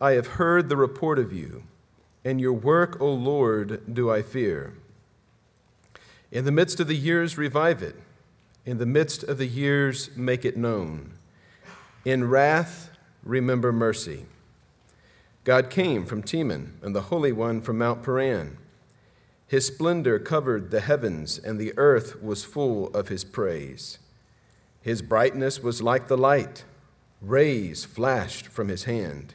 I have heard the report of you, and your work, O Lord, do I fear. In the midst of the years, revive it. In the midst of the years, make it known. In wrath, remember mercy. God came from Teman, and the Holy One from Mount Paran. His splendor covered the heavens, and the earth was full of his praise. His brightness was like the light, rays flashed from his hand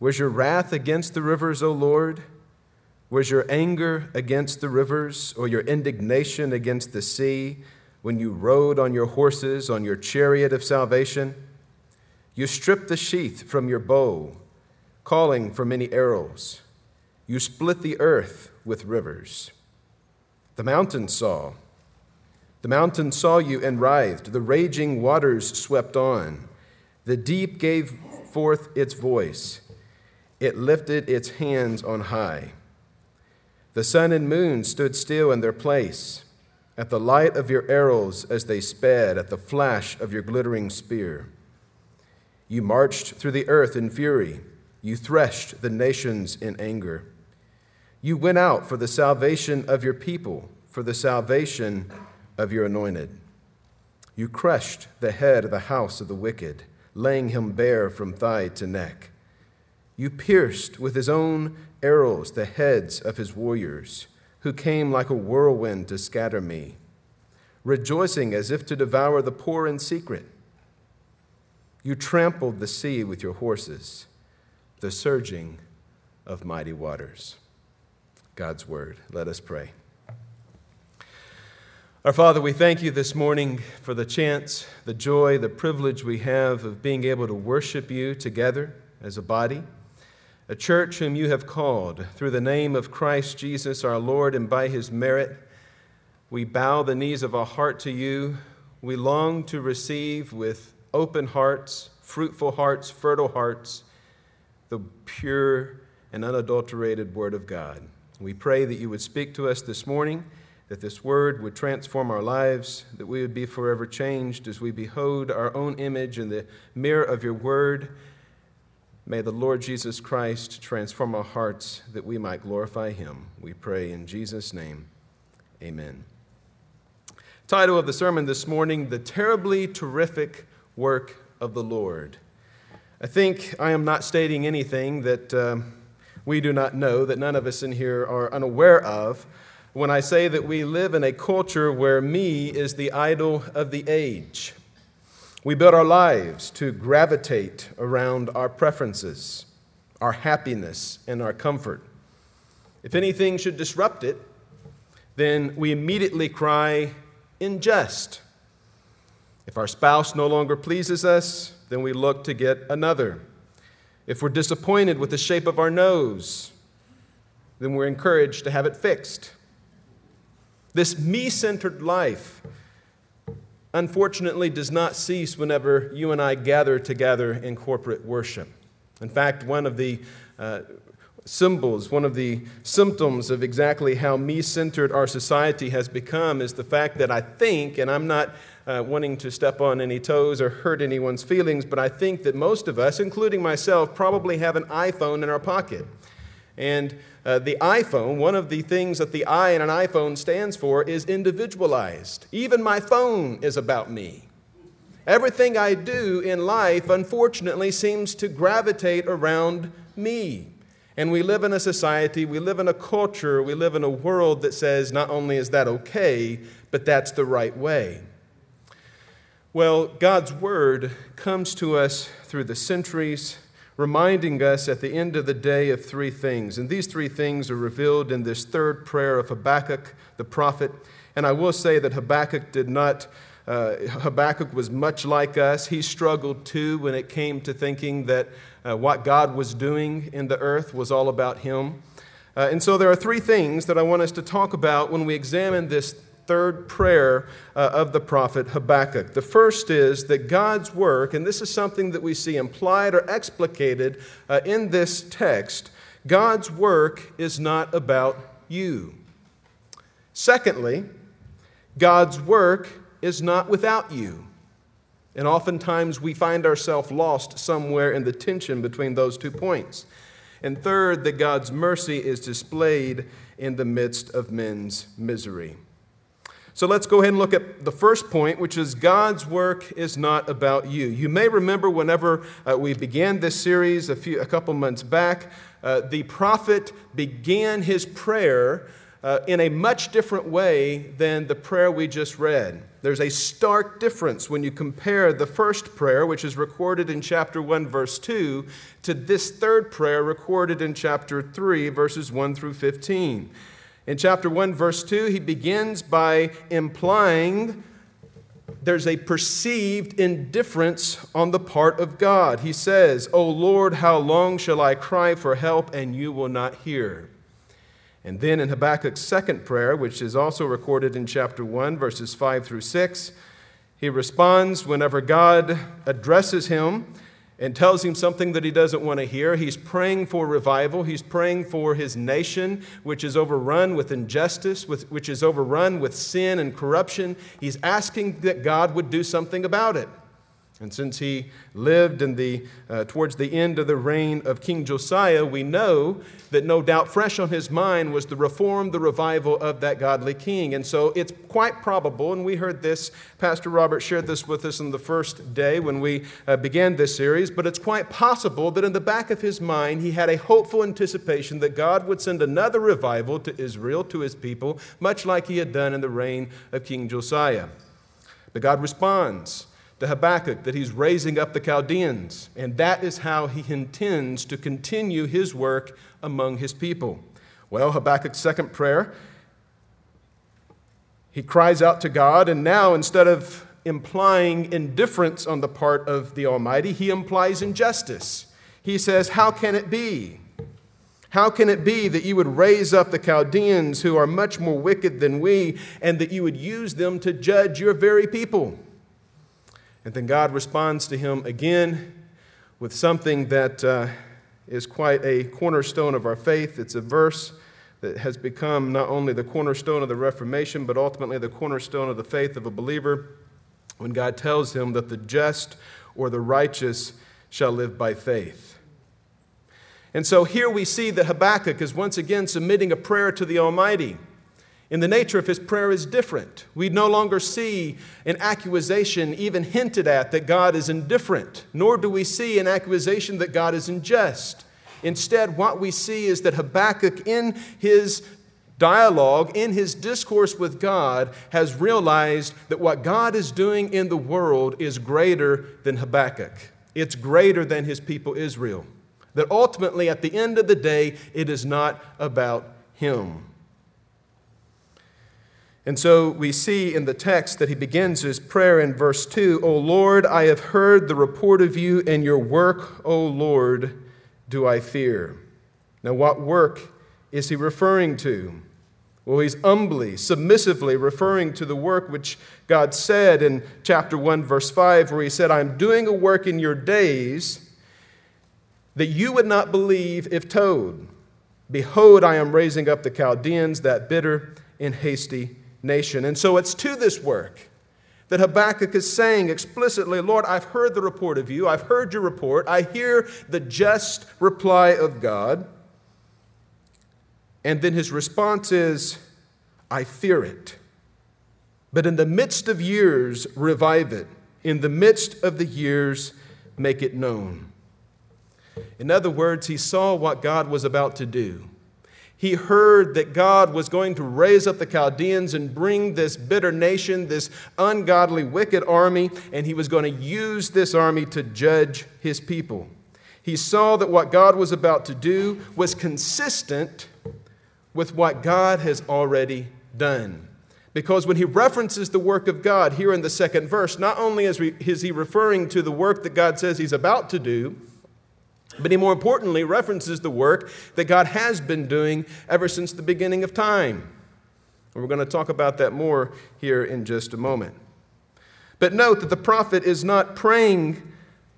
Was your wrath against the rivers, O Lord? Was your anger against the rivers, or your indignation against the sea, when you rode on your horses, on your chariot of salvation? You stripped the sheath from your bow, calling for many arrows. You split the earth with rivers. The mountains saw. The mountains saw you and writhed. The raging waters swept on. The deep gave forth its voice it lifted its hands on high. The sun and moon stood still in their place at the light of your arrows as they sped, at the flash of your glittering spear. You marched through the earth in fury, you threshed the nations in anger. You went out for the salvation of your people, for the salvation of your anointed. You crushed the head of the house of the wicked, laying him bare from thigh to neck. You pierced with his own arrows the heads of his warriors, who came like a whirlwind to scatter me, rejoicing as if to devour the poor in secret. You trampled the sea with your horses, the surging of mighty waters. God's word. Let us pray. Our Father, we thank you this morning for the chance, the joy, the privilege we have of being able to worship you together as a body a church whom you have called through the name of Christ Jesus our Lord and by his merit. We bow the knees of our heart to you. We long to receive with open hearts, fruitful hearts, fertile hearts, the pure and unadulterated Word of God. We pray that you would speak to us this morning, that this Word would transform our lives, that we would be forever changed as we behold our own image in the mirror of your Word May the Lord Jesus Christ transform our hearts that we might glorify him. We pray in Jesus' name. Amen. Title of the sermon this morning The Terribly Terrific Work of the Lord. I think I am not stating anything that uh, we do not know, that none of us in here are unaware of, when I say that we live in a culture where me is the idol of the age. We build our lives to gravitate around our preferences, our happiness, and our comfort. If anything should disrupt it, then we immediately cry, "Ingest!" If our spouse no longer pleases us, then we look to get another. If we're disappointed with the shape of our nose, then we're encouraged to have it fixed. This me centered life unfortunately does not cease whenever you and I gather together in corporate worship. In fact, one of the uh, symbols, one of the symptoms of exactly how me centered our society has become is the fact that I think, and I'm not uh, wanting to step on any toes or hurt anyone's feelings, but I think that most of us, including myself, probably have an iPhone in our pocket. And uh, the iPhone, one of the things that the I in an iPhone stands for is individualized. Even my phone is about me. Everything I do in life, unfortunately, seems to gravitate around me. And we live in a society, we live in a culture, we live in a world that says not only is that okay, but that's the right way. Well, God's Word comes to us through the centuries reminding us at the end of the day of three things. And these three things are revealed in this third prayer of Habakkuk, the prophet. And I will say that Habakkuk did not Uh, Habakkuk was much like us. He struggled too when it came to thinking that uh, what God was doing in the earth was all about him. Uh, and so there are three things that I want us to talk about when we examine this third prayer uh, of the prophet Habakkuk. The first is that God's work, and this is something that we see implied or explicated uh, in this text, God's work is not about you. Secondly, God's work is not without you. And oftentimes we find ourselves lost somewhere in the tension between those two points. And third, that God's mercy is displayed in the midst of men's misery. So let's go ahead and look at the first point, which is God's work is not about you. You may remember whenever uh, we began this series a, few, a couple months back, uh, the prophet began his prayer uh, in a much different way than the prayer we just read. There's a stark difference when you compare the first prayer, which is recorded in chapter 1, verse 2, to this third prayer recorded in chapter 3, verses 1 through 15. In chapter 1, verse 2, he begins by implying there's a perceived indifference on the part of God. He says, O Lord, how long shall I cry for help and you will not hear? And then in Habakkuk's second prayer, which is also recorded in chapter 1, verses 5 through 6, he responds whenever God addresses him and tells him something that he doesn't want to hear. He's praying for revival. He's praying for his nation, which is overrun with injustice, which is overrun with sin and corruption. He's asking that God would do something about it. And since he lived in the, uh, towards the end of the reign of King Josiah, we know that no doubt fresh on his mind was the reform, the revival of that godly king. And so it's quite probable, and we heard this, Pastor Robert shared this with us on the first day when we uh, began this series, but it's quite possible that in the back of his mind he had a hopeful anticipation that God would send another revival to Israel, to his people, much like he had done in the reign of King Josiah. But God responds to Habakkuk that he's raising up the Chaldeans, and that is how he intends to continue his work among his people. Well, Habakkuk's second prayer, he cries out to God, and now instead of implying indifference on the part of the Almighty, he implies injustice. He says, How can it be? How can it be that you would raise up the Chaldeans who are much more wicked than we, and that you would use them to judge your very people? And then God responds to him again with something that uh, is quite a cornerstone of our faith. It's a verse that has become not only the cornerstone of the Reformation, but ultimately the cornerstone of the faith of a believer when God tells him that the just or the righteous shall live by faith. And so here we see that Habakkuk is once again submitting a prayer to the Almighty. In the nature of his prayer is different. We no longer see an accusation even hinted at that God is indifferent, nor do we see an accusation that God is unjust. Instead, what we see is that Habakkuk, in his dialogue, in his discourse with God, has realized that what God is doing in the world is greater than Habakkuk. It's greater than his people Israel. That ultimately, at the end of the day, it is not about him. And so we see in the text that he begins his prayer in verse 2 O Lord, I have heard the report of you, and your work, O Lord, do I fear. Now, what work is he referring to? Well, he's humbly, submissively referring to the work which God said in chapter 1, verse 5, where he said, I'm doing a work in your days that you would not believe if told. Behold, I am raising up the Chaldeans, that bitter and hasty nation. And so it's to this work that Habakkuk is saying explicitly, Lord, I've heard the report of you. I've heard your report. I hear the just reply of God. And then his response is, I fear it. But in the midst of years, revive it. In the midst of the years, make it known. In other words, he saw what God was about to do. He heard that God was going to raise up the Chaldeans and bring this bitter nation, this ungodly, wicked army, and he was going to use this army to judge his people. He saw that what God was about to do was consistent with what God has already done. Because when he references the work of God here in the second verse, not only is, he referring to the work that God says he's about to do, but he more importantly references the work that God has been doing ever since the beginning of time. And we're going to talk about that more here in just a moment. But note that the prophet is not praying,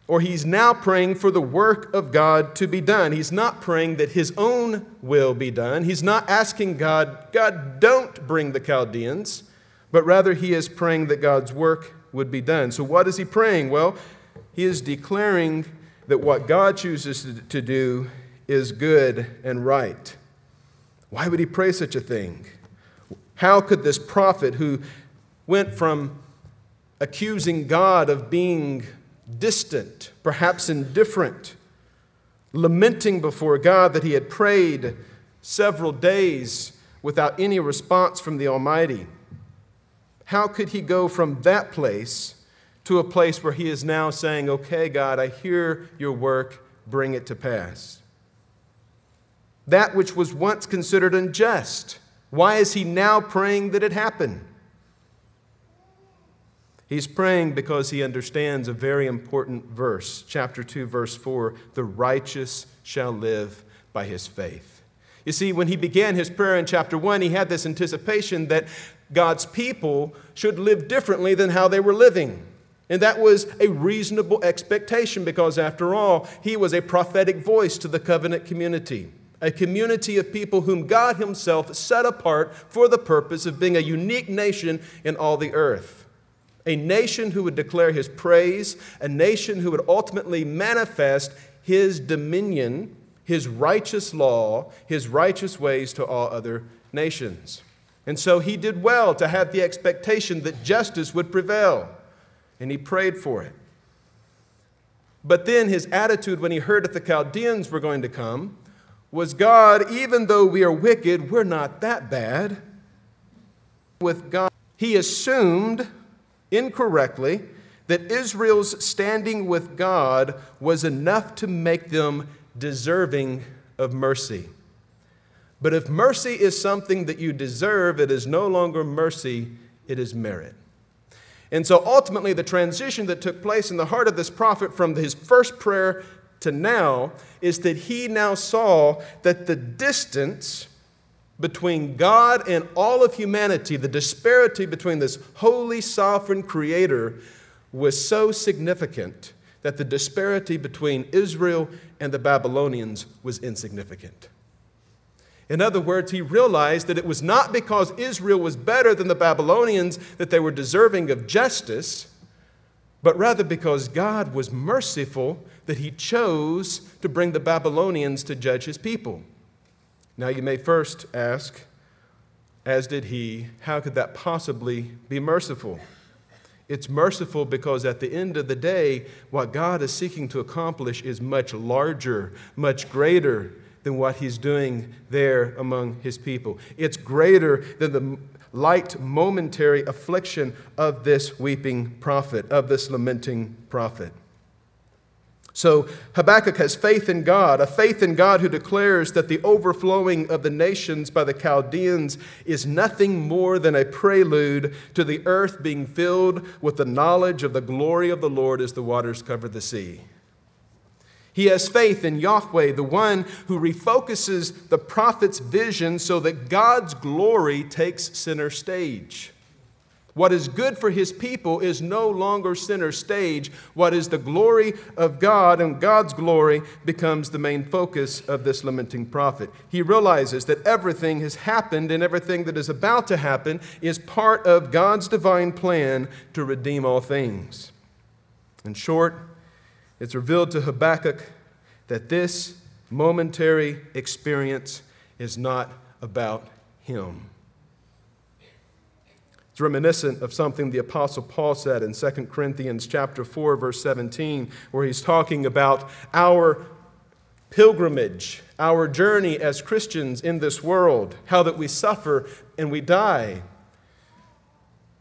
or he's now praying for the work of God to be done. He's not praying that his own will be done. He's not asking God, God, don't bring the Chaldeans, but rather he is praying that God's work would be done. So, what is he praying? Well, he is declaring that what God chooses to do is good and right. Why would he pray such a thing? How could this prophet who went from accusing God of being distant, perhaps indifferent, lamenting before God that he had prayed several days without any response from the Almighty, how could he go from that place to a place where he is now saying, Okay, God, I hear your work, bring it to pass. That which was once considered unjust, why is he now praying that it happen? He's praying because he understands a very important verse, chapter 2, verse 4 the righteous shall live by his faith. You see, when he began his prayer in chapter 1, he had this anticipation that God's people should live differently than how they were living. And that was a reasonable expectation because, after all, he was a prophetic voice to the covenant community, a community of people whom God Himself set apart for the purpose of being a unique nation in all the earth. A nation who would declare His praise, a nation who would ultimately manifest His dominion, His righteous law, His righteous ways to all other nations. And so He did well to have the expectation that justice would prevail and he prayed for it. But then his attitude when he heard that the Chaldeans were going to come was God, even though we are wicked, we're not that bad. With God, he assumed incorrectly that Israel's standing with God was enough to make them deserving of mercy. But if mercy is something that you deserve, it is no longer mercy, it is merit. And so ultimately, the transition that took place in the heart of this prophet from his first prayer to now is that he now saw that the distance between God and all of humanity, the disparity between this holy, sovereign creator, was so significant that the disparity between Israel and the Babylonians was insignificant. In other words, he realized that it was not because Israel was better than the Babylonians that they were deserving of justice, but rather because God was merciful that he chose to bring the Babylonians to judge his people. Now, you may first ask, as did he, how could that possibly be merciful? It's merciful because at the end of the day, what God is seeking to accomplish is much larger, much greater than what he's doing there among his people. It's greater than the light momentary affliction of this weeping prophet, of this lamenting prophet. So Habakkuk has faith in God, a faith in God who declares that the overflowing of the nations by the Chaldeans is nothing more than a prelude to the earth being filled with the knowledge of the glory of the Lord as the waters cover the sea. He has faith in Yahweh, the one who refocuses the prophet's vision so that God's glory takes center stage. What is good for his people is no longer center stage. What is the glory of God and God's glory becomes the main focus of this lamenting prophet. He realizes that everything has happened and everything that is about to happen is part of God's divine plan to redeem all things. In short, it's revealed to Habakkuk that this momentary experience is not about him. It's reminiscent of something the apostle Paul said in 2 Corinthians chapter 4 verse 17 where he's talking about our pilgrimage, our journey as Christians in this world, how that we suffer and we die.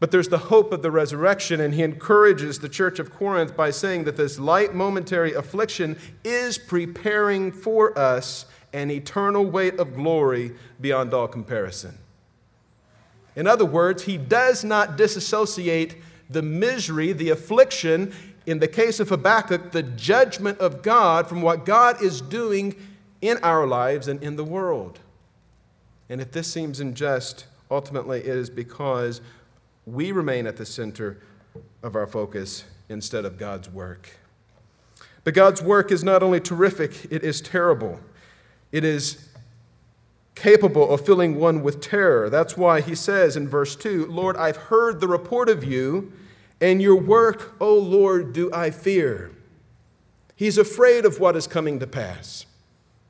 But there's the hope of the resurrection, and he encourages the church of Corinth by saying that this light momentary affliction is preparing for us an eternal weight of glory beyond all comparison. In other words, he does not disassociate the misery, the affliction, in the case of Habakkuk, the judgment of God from what God is doing in our lives and in the world. And if this seems unjust, ultimately it is because we remain at the center of our focus instead of God's work. But God's work is not only terrific, it is terrible. It is capable of filling one with terror. That's why he says in verse 2 Lord, I've heard the report of you, and your work, O Lord, do I fear. He's afraid of what is coming to pass.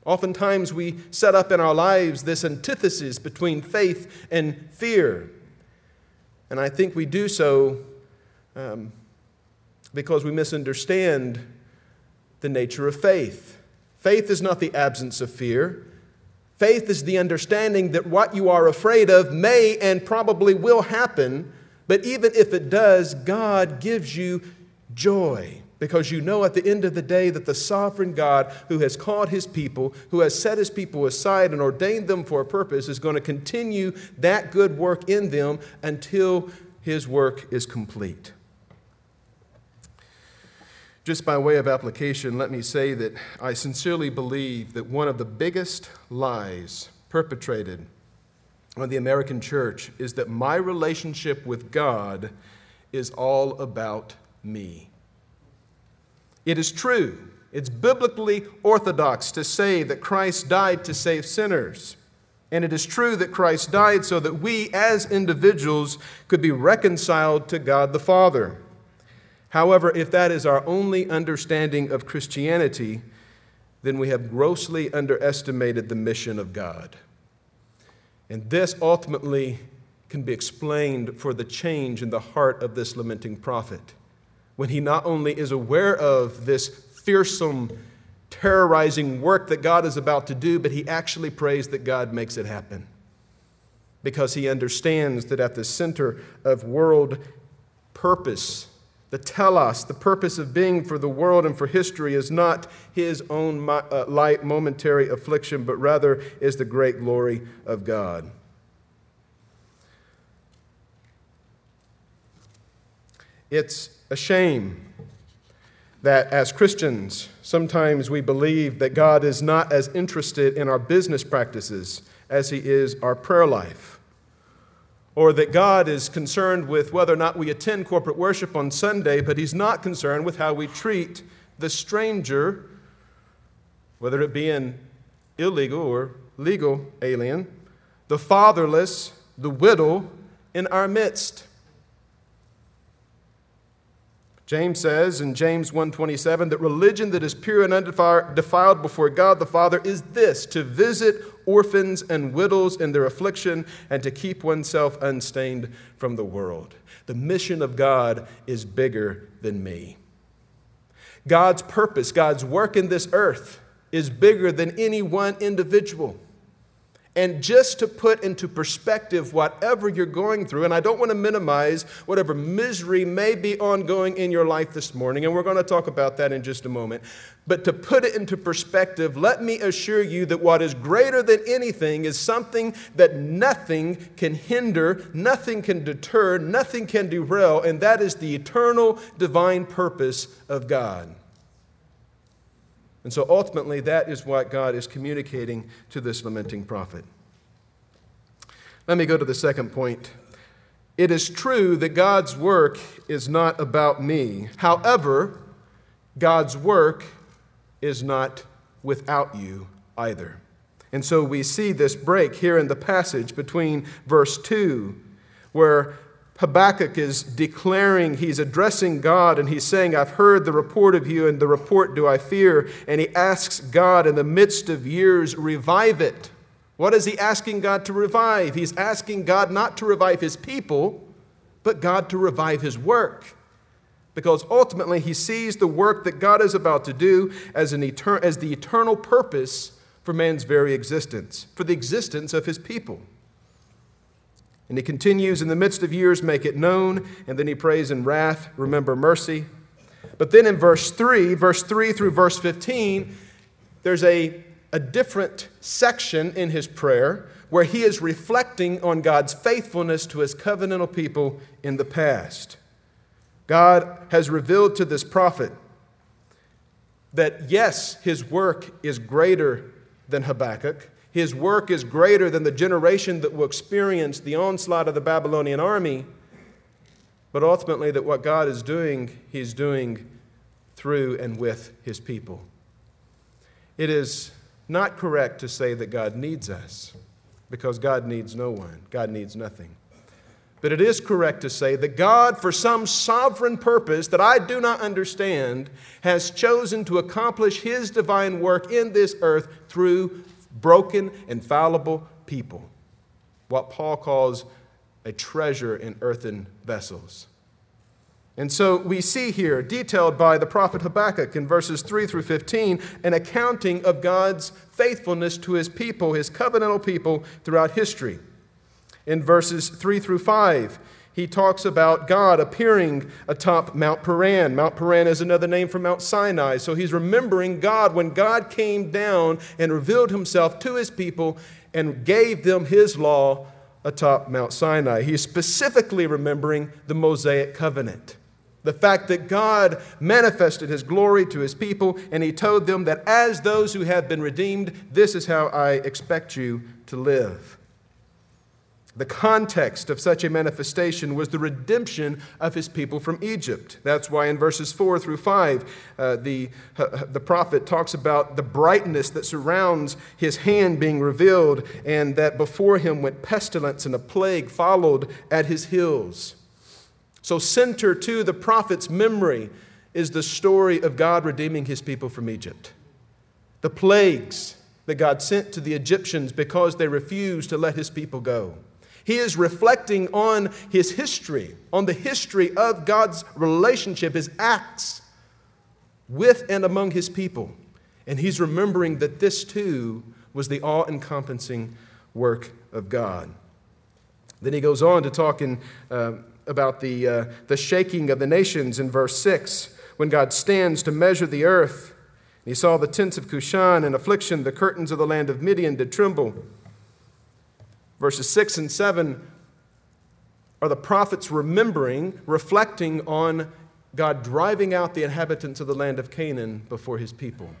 Oftentimes, we set up in our lives this antithesis between faith and fear. And I think we do so um, because we misunderstand the nature of faith. Faith is not the absence of fear. Faith is the understanding that what you are afraid of may and probably will happen, but even if it does, God gives you joy because you know at the end of the day that the sovereign God who has called his people, who has set his people aside and ordained them for a purpose, is going to continue that good work in them until his work is complete. Just by way of application, let me say that I sincerely believe that one of the biggest lies perpetrated on the American church is that my relationship with God is all about me. It is true, it's biblically orthodox to say that Christ died to save sinners. And it is true that Christ died so that we as individuals could be reconciled to God the Father. However, if that is our only understanding of Christianity, then we have grossly underestimated the mission of God. And this ultimately can be explained for the change in the heart of this lamenting prophet when he not only is aware of this fearsome, terrorizing work that God is about to do, but he actually prays that God makes it happen. Because he understands that at the center of world purpose, the telos, the purpose of being for the world and for history, is not his own uh, light, momentary affliction, but rather is the great glory of God. It's a shame that as Christians, sometimes we believe that God is not as interested in our business practices as he is our prayer life. Or that God is concerned with whether or not we attend corporate worship on Sunday, but he's not concerned with how we treat the stranger, whether it be an illegal or legal alien, the fatherless, the widow in our midst. James says in James 1:27 that religion that is pure and undefiled before God the Father is this to visit orphans and widows in their affliction and to keep oneself unstained from the world. The mission of God is bigger than me. God's purpose, God's work in this earth is bigger than any one individual. And just to put into perspective whatever you're going through, and I don't want to minimize whatever misery may be ongoing in your life this morning, and we're going to talk about that in just a moment. But to put it into perspective, let me assure you that what is greater than anything is something that nothing can hinder, nothing can deter, nothing can derail, and that is the eternal divine purpose of God. And so ultimately, that is what God is communicating to this lamenting prophet. Let me go to the second point. It is true that God's work is not about me. However, God's work is not without you either. And so we see this break here in the passage between verse 2, where Habakkuk is declaring, he's addressing God, and he's saying, I've heard the report of you, and the report do I fear. And he asks God, in the midst of years, revive it. What is he asking God to revive? He's asking God not to revive his people, but God to revive his work. Because ultimately, he sees the work that God is about to do as, an etern- as the eternal purpose for man's very existence, for the existence of his people. And he continues, in the midst of years, make it known. And then he prays in wrath, remember mercy. But then in verse 3, verse 3 through verse 15, there's a a different section in his prayer where he is reflecting on God's faithfulness to his covenantal people in the past. God has revealed to this prophet that yes, his work is greater than Habakkuk. His work is greater than the generation that will experience the onslaught of the Babylonian army, but ultimately that what God is doing, he's doing through and with his people. It is not correct to say that God needs us because God needs no one, God needs nothing. But it is correct to say that God, for some sovereign purpose that I do not understand, has chosen to accomplish His divine work in this earth through broken and fallible people. What Paul calls a treasure in earthen vessels. And so we see here, detailed by the prophet Habakkuk in verses 3 through 15, an accounting of God's faithfulness to his people, his covenantal people, throughout history. In verses 3 through 5, he talks about God appearing atop Mount Paran. Mount Paran is another name for Mount Sinai. So he's remembering God when God came down and revealed himself to his people and gave them his law atop Mount Sinai. He's specifically remembering the Mosaic covenant. The fact that God manifested his glory to his people, and he told them that as those who have been redeemed, this is how I expect you to live. The context of such a manifestation was the redemption of his people from Egypt. That's why in verses 4 through 5, uh, the, uh, the prophet talks about the brightness that surrounds his hand being revealed, and that before him went pestilence and a plague followed at his heels. So, center to the prophet's memory is the story of God redeeming his people from Egypt. The plagues that God sent to the Egyptians because they refused to let his people go. He is reflecting on his history, on the history of God's relationship, his acts with and among his people. And he's remembering that this too was the all encompassing work of God. Then he goes on to talk in, uh, about the, uh, the shaking of the nations in verse 6 when God stands to measure the earth. He saw the tents of Cushan in affliction, the curtains of the land of Midian did tremble. Verses 6 and 7 are the prophets remembering, reflecting on God driving out the inhabitants of the land of Canaan before his people.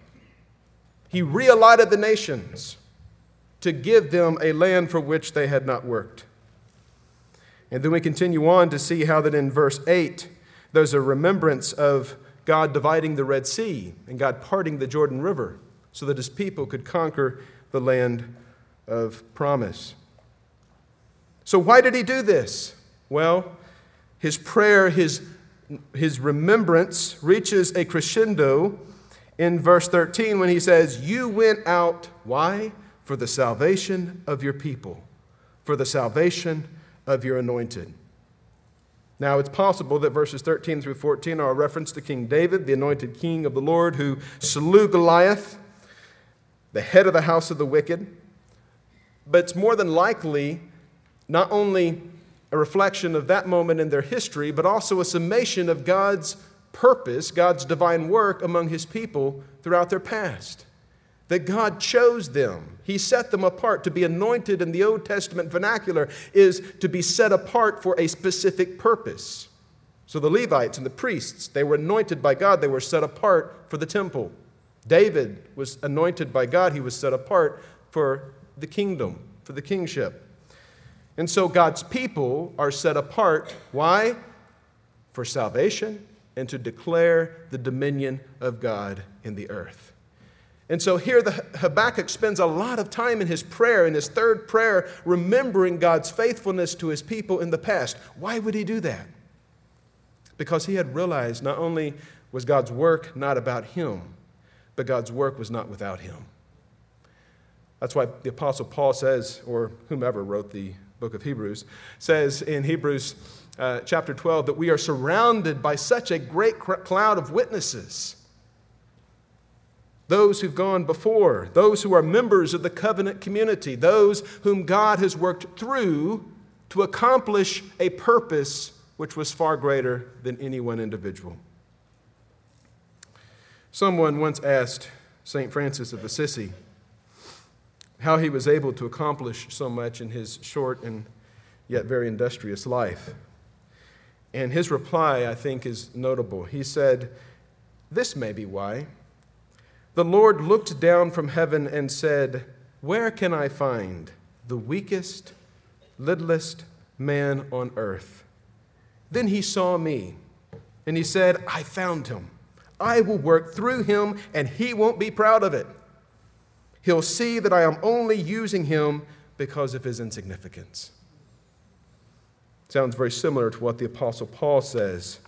He realighted the nations to give them a land for which they had not worked. And then we continue on to see how that in verse 8, there's a remembrance of God dividing the Red Sea and God parting the Jordan River so that his people could conquer the land of promise. So, why did he do this? Well, his prayer, his, his remembrance reaches a crescendo in verse 13 when he says, You went out, why? For the salvation of your people, for the salvation of your anointed. Now, it's possible that verses 13 through 14 are a reference to King David, the anointed king of the Lord, who slew Goliath, the head of the house of the wicked. But it's more than likely not only a reflection of that moment in their history, but also a summation of God's purpose, God's divine work among his people throughout their past. That God chose them. He set them apart. To be anointed in the Old Testament vernacular is to be set apart for a specific purpose. So the Levites and the priests, they were anointed by God, they were set apart for the temple. David was anointed by God, he was set apart for the kingdom, for the kingship. And so God's people are set apart. Why? For salvation and to declare the dominion of God in the earth. And so here the Habakkuk spends a lot of time in his prayer, in his third prayer, remembering God's faithfulness to his people in the past. Why would he do that? Because he had realized not only was God's work not about him, but God's work was not without him. That's why the Apostle Paul says, or whomever wrote the book of Hebrews, says in Hebrews uh, chapter 12 that we are surrounded by such a great cloud of witnesses. Those who've gone before, those who are members of the covenant community, those whom God has worked through to accomplish a purpose which was far greater than any one individual. Someone once asked St. Francis of Assisi, how he was able to accomplish so much in his short and yet very industrious life. And his reply, I think, is notable. He said, This may be why. The Lord looked down from heaven and said, Where can I find the weakest, littlest man on earth? Then he saw me, and he said, I found him. I will work through him, and he won't be proud of it. He'll see that I am only using him because of his insignificance. Sounds very similar to what the apostle Paul says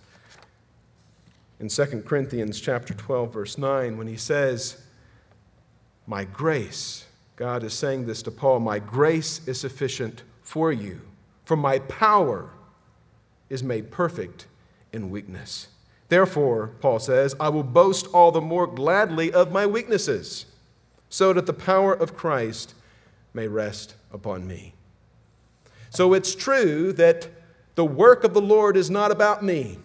in 2 Corinthians chapter 12 verse 9 when he says, "My grace, God is saying this to Paul, my grace is sufficient for you, for my power is made perfect in weakness." Therefore, Paul says, I will boast all the more gladly of my weaknesses, so that the power of Christ may rest upon me. So it's true that the work of the Lord is not about me,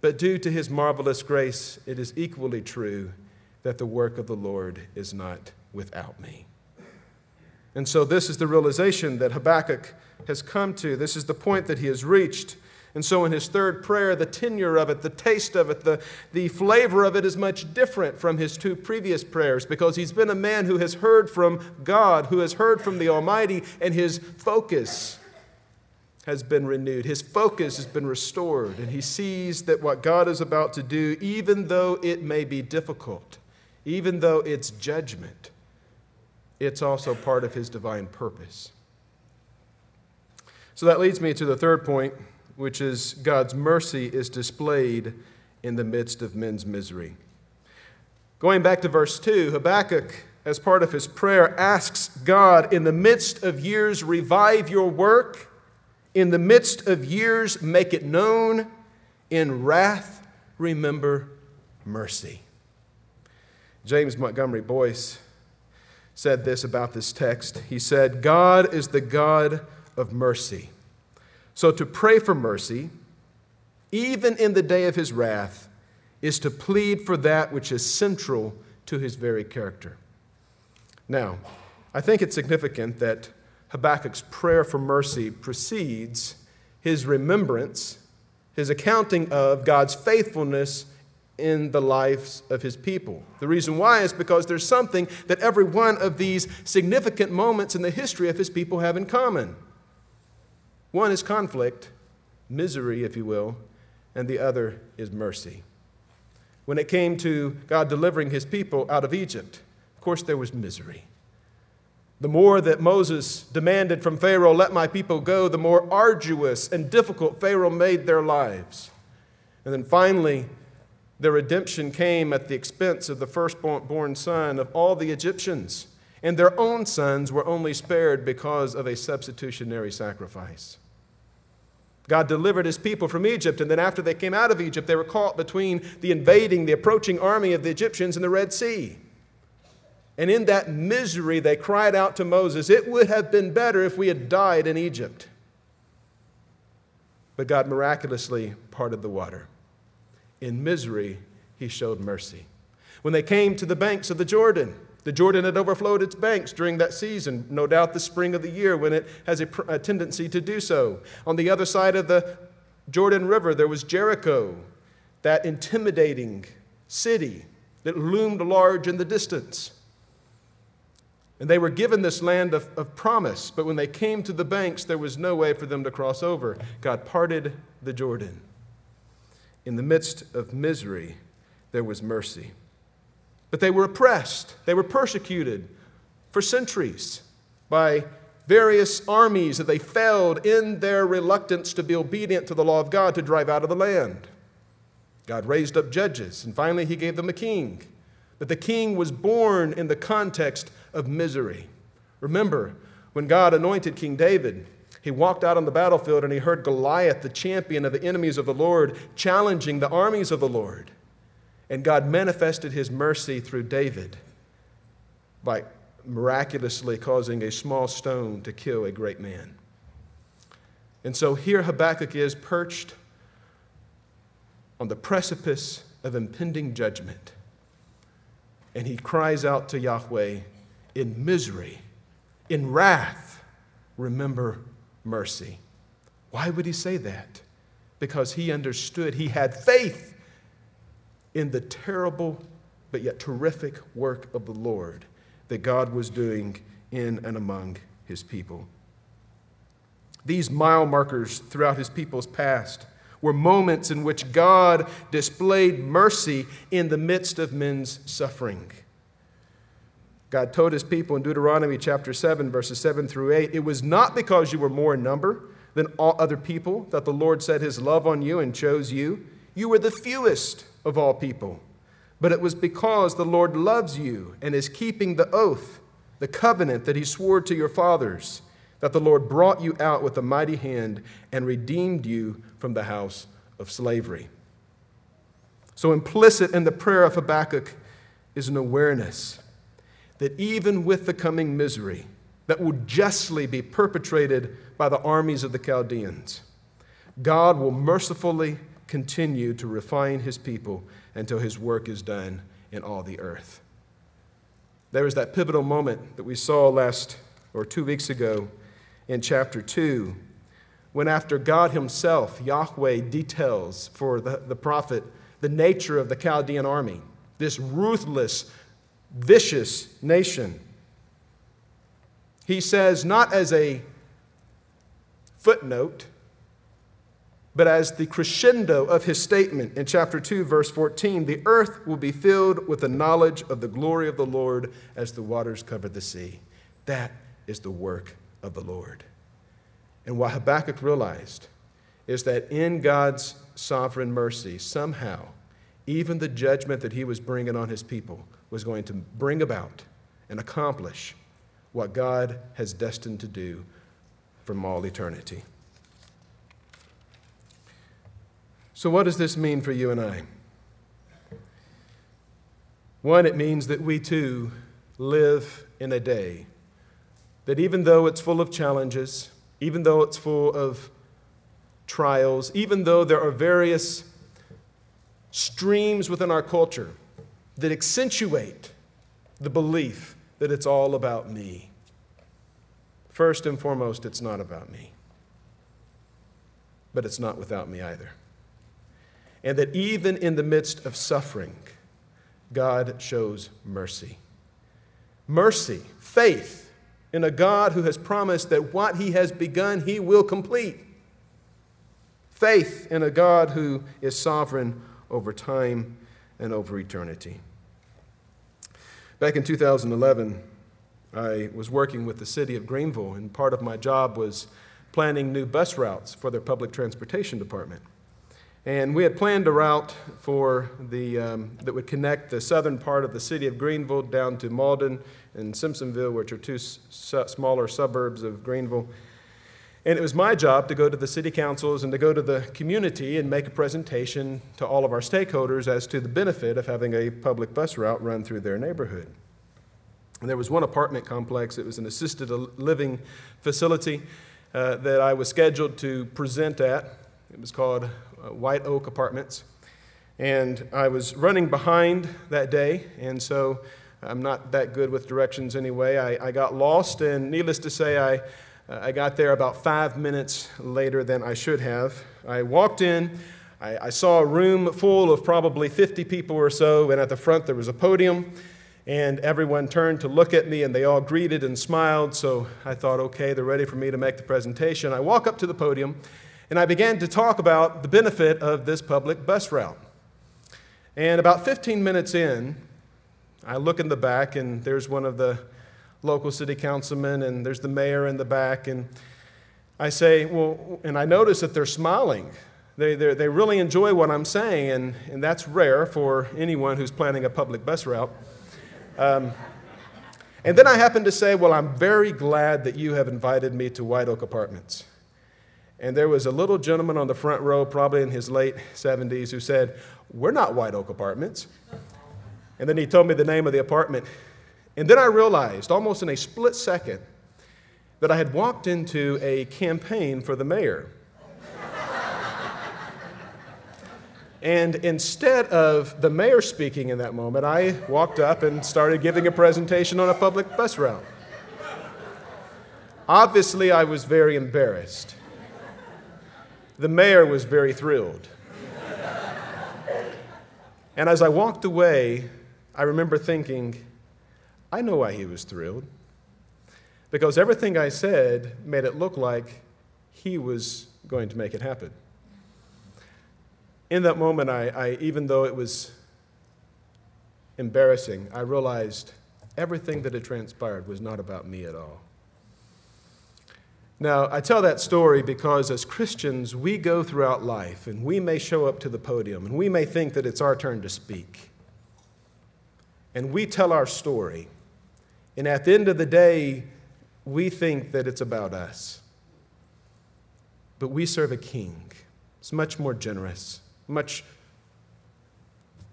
but due to his marvelous grace, it is equally true that the work of the Lord is not without me. And so, this is the realization that Habakkuk has come to. This is the point that he has reached. And so, in his third prayer, the tenure of it, the taste of it, the, the flavor of it is much different from his two previous prayers because he's been a man who has heard from God, who has heard from the Almighty, and his focus has been renewed. His focus has been restored, and he sees that what God is about to do, even though it may be difficult, even though it's judgment, it's also part of his divine purpose. So that leads me to the third point which is God's mercy is displayed in the midst of men's misery. Going back to verse 2, Habakkuk, as part of his prayer, asks God, in the midst of years, revive your work. In the midst of years, make it known. In wrath, remember mercy. James Montgomery Boice said this about this text. He said, God is the God of mercy. So to pray for mercy, even in the day of his wrath, is to plead for that which is central to his very character. Now, I think it's significant that Habakkuk's prayer for mercy precedes his remembrance, his accounting of God's faithfulness in the lives of his people. The reason why is because there's something that every one of these significant moments in the history of his people have in common. One is conflict, misery, if you will, and the other is mercy. When it came to God delivering his people out of Egypt, of course, there was misery. The more that Moses demanded from Pharaoh, let my people go, the more arduous and difficult Pharaoh made their lives. And then finally, the redemption came at the expense of the firstborn son of all the Egyptians, and their own sons were only spared because of a substitutionary sacrifice. God delivered his people from Egypt, and then after they came out of Egypt, they were caught between the invading, the approaching army of the Egyptians and the Red Sea. And in that misery, they cried out to Moses, It would have been better if we had died in Egypt. But God miraculously parted the water. In misery, he showed mercy. When they came to the banks of the Jordan, the Jordan had overflowed its banks during that season, no doubt the spring of the year when it has a, a, tendency to do so. On the other side of the Jordan River, there was Jericho, that intimidating city that loomed large in the distance. And they were given this land of, of promise, but when they came to the banks, there was no way for them to cross over. God parted the Jordan. In the midst of misery, there was mercy. But they were oppressed, they were persecuted for centuries by various armies that they failed in their reluctance to be obedient to the law of God to drive out of the land. God raised up judges, and finally he gave them a king. But the king was born in the context of misery. Remember, when God anointed King David, he walked out on the battlefield and he heard Goliath, the champion of the enemies of the Lord, challenging the armies of the Lord. And God manifested his mercy through David by miraculously causing a small stone to kill a great man. And so here Habakkuk is perched on the precipice of impending judgment. And he cries out to Yahweh in misery, in wrath, remember mercy. Why would he say that? Because he understood, he had faith in the terrible but yet terrific work of the Lord that God was doing in and among his people. These mile markers throughout his people's past were moments in which God displayed mercy in the midst of men's suffering. God told his people in Deuteronomy chapter 7, verses 7 through 8, it was not because you were more in number than all other people that the Lord set his love on you and chose you. You were the fewest of all people. But it was because the Lord loves you and is keeping the oath, the covenant that he swore to your fathers that the Lord brought you out with a mighty hand and redeemed you from the house of slavery. So, implicit in the prayer of Habakkuk is an awareness that even with the coming misery that will justly be perpetrated by the armies of the Chaldeans, God will mercifully continue to refine his people until his work is done in all the earth. There is that pivotal moment that we saw last or two weeks ago in chapter 2, when after God Himself, Yahweh, details for the, the prophet the nature of the Chaldean army, this ruthless, vicious nation. He says, not as a footnote, but as the crescendo of his statement in chapter 2, verse 14 the earth will be filled with the knowledge of the glory of the Lord as the waters cover the sea. That is the work of the Lord. And what Habakkuk realized is that in God's sovereign mercy, somehow, even the judgment that he was bringing on his people was going to bring about and accomplish what God has destined to do from all eternity. So, what does this mean for you and I? One, it means that we too live in a day that even though it's full of challenges, even though it's full of trials, even though there are various streams within our culture that accentuate the belief that it's all about me. First and foremost, it's not about me, but it's not without me either. And that even in the midst of suffering, God shows mercy. Mercy, faith, in a God who has promised that what he has begun, he will complete. Faith in a God who is sovereign over time and over eternity. Back in 2011, I was working with the city of Greenville, and part of my job was planning new bus routes for their public transportation department. And we had planned a route for the, um, that would connect the southern part of the city of Greenville down to Mauldin and Simpsonville, which are two smaller suburbs of Greenville. And it was my job to go to the city councils and to go to the community and make a presentation to all of our stakeholders as to the benefit of having a public bus route run through their neighborhood. And there was one apartment complex, it was an assisted living facility uh, that I was scheduled to present at. It was called White Oak Apartments. And I was running behind that day, and so I'm not that good with directions anyway. I, I got lost, and needless to say, I, uh, I got there about five minutes later than I should have. I walked in, I, I saw a room full of probably 50 people or so, and at the front there was a podium. And everyone turned to look at me and they all greeted and smiled. So I thought, okay, they're ready for me to make the presentation. I walk up to the podium and I began to talk about the benefit of this public bus route. And about 15 minutes in, I look in the back, and there's one of the local city councilmen, and there's the mayor in the back, and I say, Well, and I notice that they're smiling. They, they really enjoy what I'm saying, and, and that's rare for anyone who's planning a public bus route. Um, and then I happen to say, Well, I'm very glad that you have invited me to White Oak Apartments. And there was a little gentleman on the front row, probably in his late 70s, who said, We're not White Oak Apartments. And then he told me the name of the apartment. And then I realized, almost in a split second, that I had walked into a campaign for the mayor. And instead of the mayor speaking in that moment, I walked up and started giving a presentation on a public bus route. Obviously, I was very embarrassed. The mayor was very thrilled. And as I walked away, I remember thinking, I know why he was thrilled. Because everything I said made it look like he was going to make it happen. In that moment, I, I, even though it was embarrassing, I realized everything that had transpired was not about me at all. Now, I tell that story because as Christians, we go throughout life and we may show up to the podium and we may think that it's our turn to speak. And we tell our story. And at the end of the day, we think that it's about us. But we serve a king. It's much more generous, much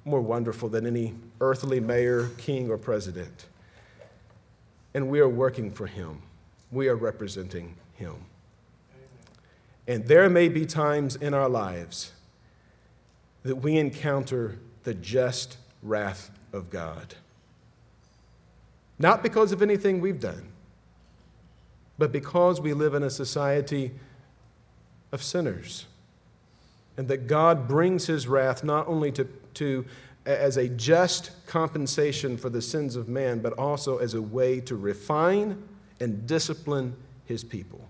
more wonderful than any earthly mayor, king, or president. And we are working for him, we are representing him. And there may be times in our lives that we encounter the just wrath of God. Not because of anything we've done, but because we live in a society of sinners. And that God brings his wrath not only to, to as a just compensation for the sins of man, but also as a way to refine and discipline his people.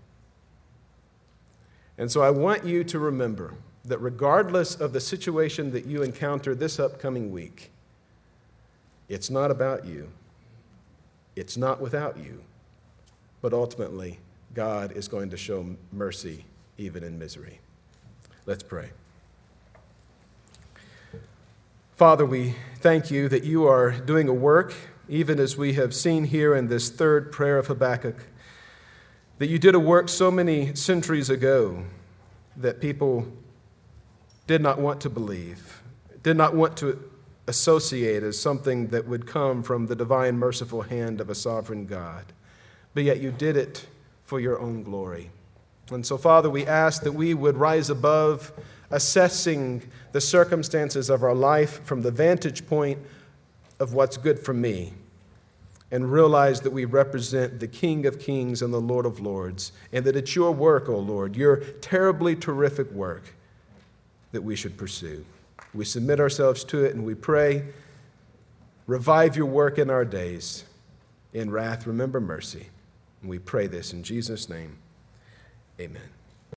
And so I want you to remember that regardless of the situation that you encounter this upcoming week, it's not about you, it's not without you, but ultimately, God is going to show mercy even in misery. Let's pray. Father, we thank you that you are doing a work, even as we have seen here in this third prayer of Habakkuk that you did a work so many centuries ago that people did not want to believe, did not want to associate as something that would come from the divine, merciful hand of a sovereign God. But yet you did it for your own glory. And so, Father, we ask that we would rise above assessing the circumstances of our life from the vantage point of what's good for me and realize that we represent the King of Kings and the Lord of Lords, and that it's your work, O oh Lord, your terribly terrific work that we should pursue. We submit ourselves to it and we pray, revive your work in our days. In wrath, remember mercy. And we pray this in Jesus' name. Amen.